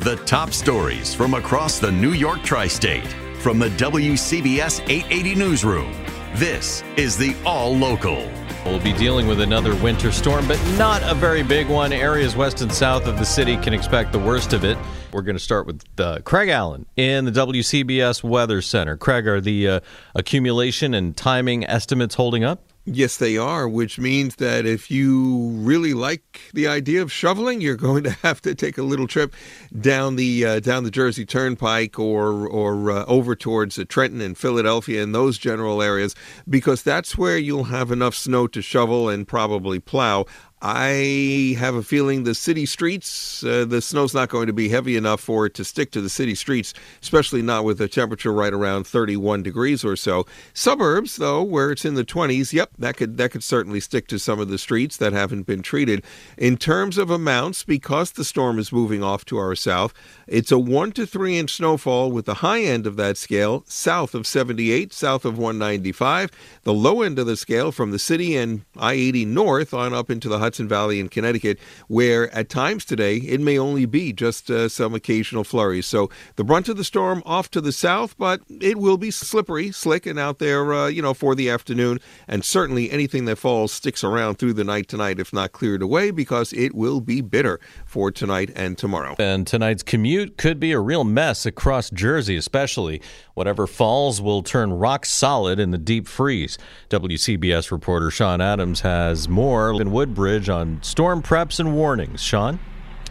The top stories from across the New York tri state from the WCBS 880 Newsroom. This is the All Local. We'll be dealing with another winter storm, but not a very big one. Areas west and south of the city can expect the worst of it. We're going to start with uh, Craig Allen in the WCBS Weather Center. Craig, are the uh, accumulation and timing estimates holding up? Yes, they are, which means that if you really like the idea of shoveling, you're going to have to take a little trip down the uh, down the Jersey Turnpike or or uh, over towards uh, Trenton and Philadelphia and those general areas because that's where you'll have enough snow to shovel and probably plow. I have a feeling the city streets, uh, the snow's not going to be heavy enough for it to stick to the city streets, especially not with a temperature right around 31 degrees or so. Suburbs, though, where it's in the 20s, yep, that could that could certainly stick to some of the streets that haven't been treated. In terms of amounts, because the storm is moving off to our south, it's a one to three inch snowfall with the high end of that scale south of 78, south of 195. The low end of the scale from the city and I-80 north on up into the Hudson Valley in Connecticut, where at times today it may only be just uh, some occasional flurries. So the brunt of the storm off to the south, but it will be slippery, slick, and out there, uh, you know, for the afternoon. And certainly anything that falls sticks around through the night tonight, if not cleared away, because it will be bitter for tonight and tomorrow. And tonight's commute could be a real mess across Jersey, especially. Whatever falls will turn rock solid in the deep freeze. WCBS reporter Sean Adams has more in Woodbridge on storm preps and warnings. Sean?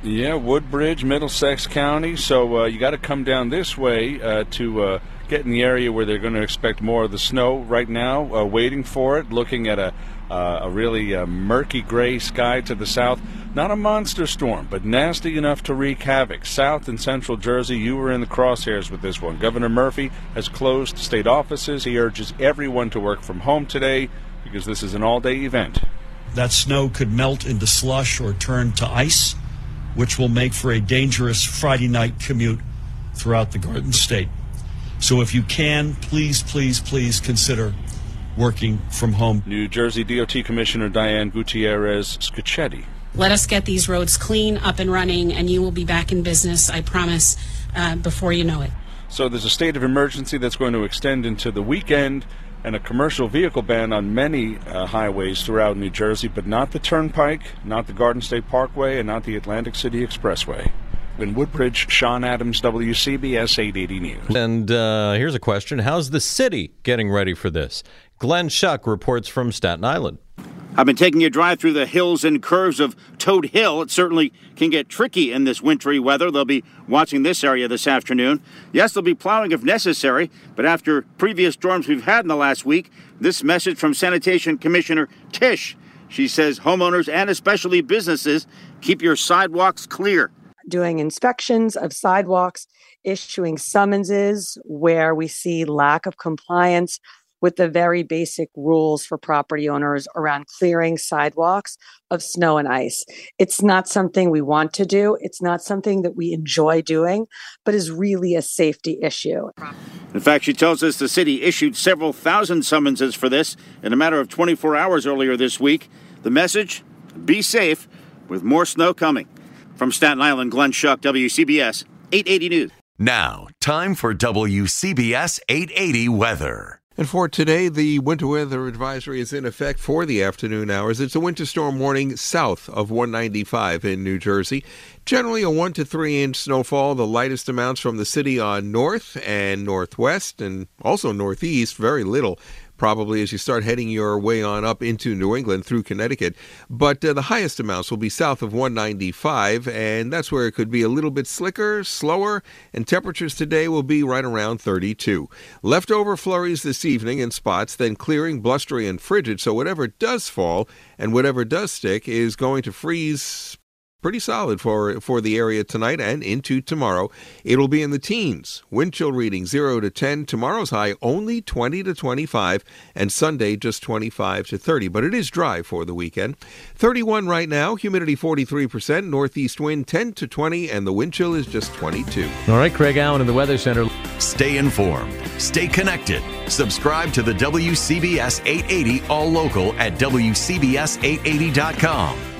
Yeah, Woodbridge, Middlesex County. So uh, you got to come down this way uh, to uh, get in the area where they're going to expect more of the snow right now, uh, waiting for it, looking at a, uh, a really uh, murky gray sky to the south. Not a monster storm, but nasty enough to wreak havoc. South and central Jersey, you were in the crosshairs with this one. Governor Murphy has closed state offices. He urges everyone to work from home today because this is an all day event. That snow could melt into slush or turn to ice, which will make for a dangerous Friday night commute throughout the Garden State. So if you can, please, please, please consider working from home. New Jersey DOT Commissioner Diane Gutierrez Scaccetti. Let us get these roads clean, up and running, and you will be back in business, I promise, uh, before you know it. So there's a state of emergency that's going to extend into the weekend and a commercial vehicle ban on many uh, highways throughout New Jersey, but not the Turnpike, not the Garden State Parkway, and not the Atlantic City Expressway. In Woodbridge, Sean Adams, WCBS 880 News. And uh, here's a question How's the city getting ready for this? Glenn Schuck reports from Staten Island. I've been taking a drive through the hills and curves of Todt Hill. It certainly can get tricky in this wintry weather. They'll be watching this area this afternoon. Yes, they'll be plowing if necessary, but after previous storms we've had in the last week, this message from Sanitation Commissioner Tisch. She says homeowners and especially businesses keep your sidewalks clear. Doing inspections of sidewalks, issuing summonses where we see lack of compliance with the very basic rules for property owners around clearing sidewalks of snow and ice. It's not something we want to do. It's not something that we enjoy doing, but is really a safety issue. In fact, she tells us the city issued several thousand summonses for this in a matter of 24 hours earlier this week. The message be safe with more snow coming. From Staten Island, Glenn Schuck, WCBS 880 News. Now, time for WCBS 880 weather. And for today, the winter weather advisory is in effect for the afternoon hours. It's a winter storm warning south of 195 in New Jersey. Generally, a 1 to 3 inch snowfall, the lightest amounts from the city on north and northwest, and also northeast, very little probably as you start heading your way on up into New England through Connecticut. But uh, the highest amounts will be south of 195, and that's where it could be a little bit slicker, slower, and temperatures today will be right around 32. Leftover flurries this evening in spots, then clearing, blustery, and frigid. So whatever does fall and whatever does stick is going to freeze pretty solid for for the area tonight and into tomorrow. It'll be in the teens. Wind chill reading 0 to 10. Tomorrow's high only 20 to 25 and Sunday just 25 to 30, but it is dry for the weekend. 31 right now, humidity 43%, northeast wind 10 to 20 and the wind chill is just 22. All right, Craig Allen in the Weather Center. Stay informed. Stay connected. Subscribe to the WCBS 880 All Local at WCBS880.com